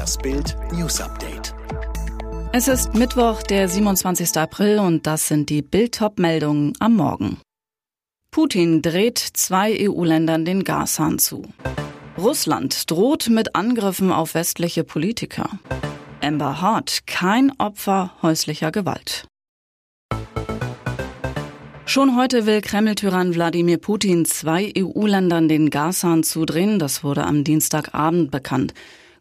Das Bild News Update. Es ist Mittwoch, der 27. April und das sind die Bild-Top-Meldungen am Morgen. Putin dreht zwei EU-Ländern den Gashahn zu. Russland droht mit Angriffen auf westliche Politiker. Amber Hart, kein Opfer häuslicher Gewalt. Schon heute will Kreml-Tyrann Wladimir Putin zwei EU-Ländern den Gashahn zudrehen. Das wurde am Dienstagabend bekannt.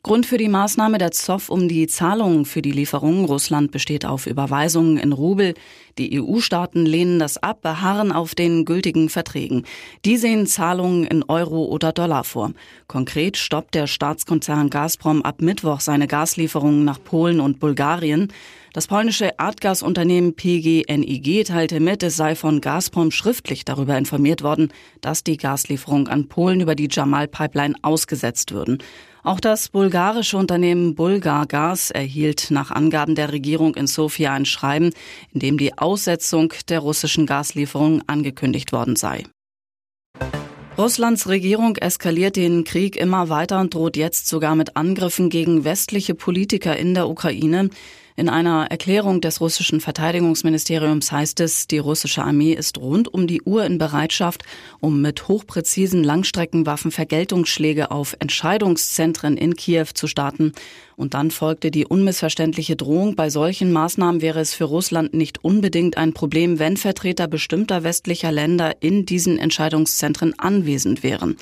Grund für die Maßnahme der Zoff um die Zahlungen für die Lieferungen Russland besteht auf Überweisungen in Rubel. Die EU-Staaten lehnen das ab, beharren auf den gültigen Verträgen. Die sehen Zahlungen in Euro oder Dollar vor. Konkret stoppt der Staatskonzern Gazprom ab Mittwoch seine Gaslieferungen nach Polen und Bulgarien. Das polnische Erdgasunternehmen PGNiG teilte mit, es sei von Gazprom schriftlich darüber informiert worden, dass die Gaslieferungen an Polen über die Jamal-Pipeline ausgesetzt würden. Auch das bulgarische Unternehmen Bulgargas erhielt nach Angaben der Regierung in Sofia ein Schreiben, in dem die Aussetzung der russischen Gaslieferungen angekündigt worden sei. Russlands Regierung eskaliert den Krieg immer weiter und droht jetzt sogar mit Angriffen gegen westliche Politiker in der Ukraine. In einer Erklärung des russischen Verteidigungsministeriums heißt es, die russische Armee ist rund um die Uhr in Bereitschaft, um mit hochpräzisen Langstreckenwaffen Vergeltungsschläge auf Entscheidungszentren in Kiew zu starten. Und dann folgte die unmissverständliche Drohung, bei solchen Maßnahmen wäre es für Russland nicht unbedingt ein Problem, wenn Vertreter bestimmter westlicher Länder in diesen Entscheidungszentren anwesend wären.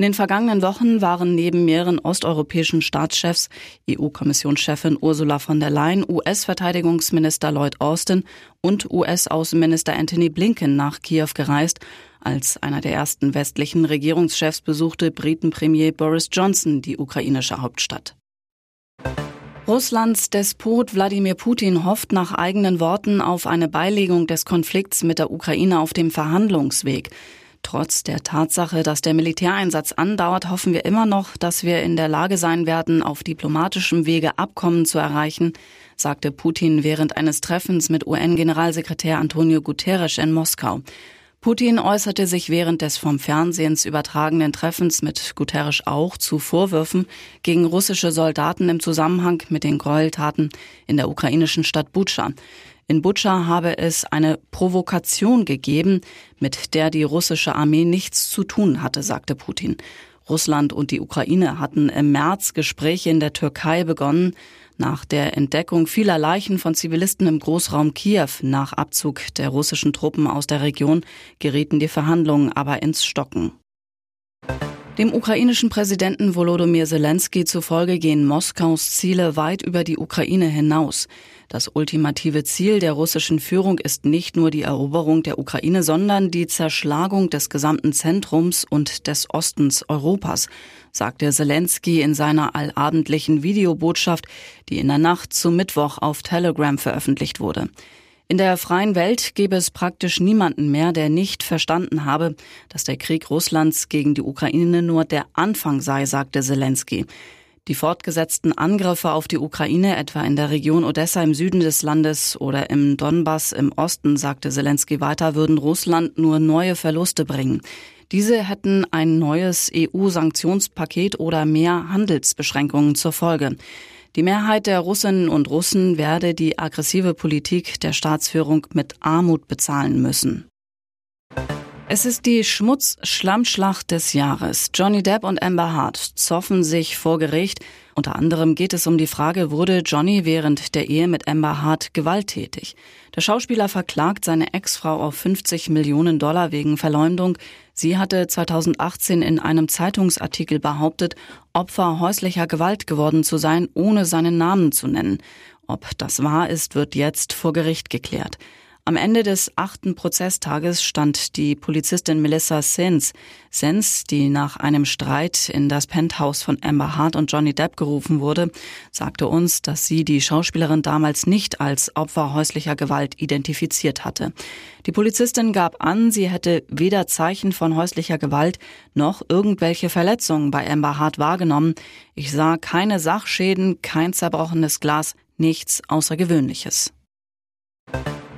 In den vergangenen Wochen waren neben mehreren osteuropäischen Staatschefs EU-Kommissionschefin Ursula von der Leyen, US-Verteidigungsminister Lloyd Austin und US-Außenminister Anthony Blinken nach Kiew gereist. Als einer der ersten westlichen Regierungschefs besuchte Britenpremier Boris Johnson die ukrainische Hauptstadt. Russlands Despot Wladimir Putin hofft nach eigenen Worten auf eine Beilegung des Konflikts mit der Ukraine auf dem Verhandlungsweg. Trotz der Tatsache, dass der Militäreinsatz andauert, hoffen wir immer noch, dass wir in der Lage sein werden, auf diplomatischem Wege Abkommen zu erreichen, sagte Putin während eines Treffens mit UN-Generalsekretär Antonio Guterres in Moskau. Putin äußerte sich während des vom Fernsehens übertragenen Treffens mit Guterres auch zu Vorwürfen gegen russische Soldaten im Zusammenhang mit den Gräueltaten in der ukrainischen Stadt Butscha. In Butscha habe es eine Provokation gegeben, mit der die russische Armee nichts zu tun hatte, sagte Putin. Russland und die Ukraine hatten im März Gespräche in der Türkei begonnen. Nach der Entdeckung vieler Leichen von Zivilisten im Großraum Kiew nach Abzug der russischen Truppen aus der Region gerieten die Verhandlungen aber ins Stocken. Dem ukrainischen Präsidenten Volodymyr Zelensky zufolge gehen Moskaus Ziele weit über die Ukraine hinaus. Das ultimative Ziel der russischen Führung ist nicht nur die Eroberung der Ukraine, sondern die Zerschlagung des gesamten Zentrums und des Ostens Europas, sagte Zelensky in seiner allabendlichen Videobotschaft, die in der Nacht zum Mittwoch auf Telegram veröffentlicht wurde. In der freien Welt gäbe es praktisch niemanden mehr, der nicht verstanden habe, dass der Krieg Russlands gegen die Ukraine nur der Anfang sei, sagte Zelensky. Die fortgesetzten Angriffe auf die Ukraine, etwa in der Region Odessa im Süden des Landes oder im Donbass im Osten, sagte Zelensky weiter, würden Russland nur neue Verluste bringen. Diese hätten ein neues EU-Sanktionspaket oder mehr Handelsbeschränkungen zur Folge. Die Mehrheit der Russinnen und Russen werde die aggressive Politik der Staatsführung mit Armut bezahlen müssen. Es ist die Schmutz-Schlammschlacht des Jahres. Johnny Depp und Amber Hart zoffen sich vor Gericht. Unter anderem geht es um die Frage, wurde Johnny während der Ehe mit Amber Hart gewalttätig? Der Schauspieler verklagt seine Ex-Frau auf 50 Millionen Dollar wegen Verleumdung. Sie hatte 2018 in einem Zeitungsartikel behauptet, Opfer häuslicher Gewalt geworden zu sein, ohne seinen Namen zu nennen. Ob das wahr ist, wird jetzt vor Gericht geklärt. Am Ende des achten Prozesstages stand die Polizistin Melissa Sens. Sens, die nach einem Streit in das Penthouse von Amber Hart und Johnny Depp gerufen wurde, sagte uns, dass sie die Schauspielerin damals nicht als Opfer häuslicher Gewalt identifiziert hatte. Die Polizistin gab an, sie hätte weder Zeichen von häuslicher Gewalt noch irgendwelche Verletzungen bei Amber Hart wahrgenommen. Ich sah keine Sachschäden, kein zerbrochenes Glas, nichts Außergewöhnliches.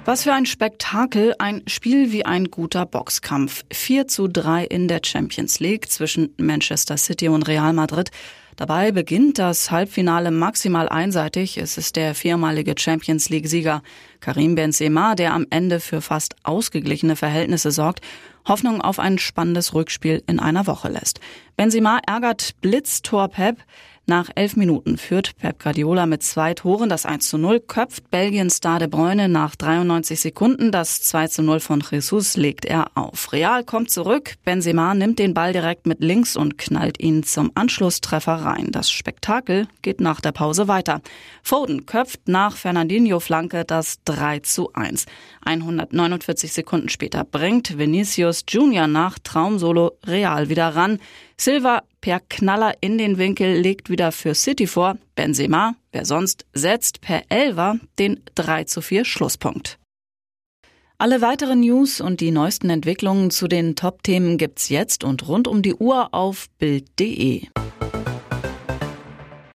Was für ein Spektakel, ein Spiel wie ein guter Boxkampf. 4 zu 3 in der Champions League zwischen Manchester City und Real Madrid. Dabei beginnt das Halbfinale maximal einseitig. Es ist der viermalige Champions League-Sieger Karim Benzema, der am Ende für fast ausgeglichene Verhältnisse sorgt, Hoffnung auf ein spannendes Rückspiel in einer Woche lässt. Benzema ärgert Blitztor Pep. Nach elf Minuten führt Pep Guardiola mit zwei Toren das 1 zu 0, köpft Belgiens Star de Bruyne nach 93 Sekunden. Das 2 zu 0 von Jesus legt er auf. Real kommt zurück. Benzema nimmt den Ball direkt mit links und knallt ihn zum Anschlusstreffer rein. Das Spektakel geht nach der Pause weiter. Foden köpft nach Fernandinho Flanke das 3 zu 1. 149 Sekunden später bringt Vinicius Junior nach Traumsolo Real wieder ran. Silva per Knaller in den Winkel legt wieder für City vor. Benzema, wer sonst, setzt per Elver den 3 zu 4 Schlusspunkt. Alle weiteren News und die neuesten Entwicklungen zu den Top-Themen gibt's jetzt und rund um die Uhr auf Bild.de.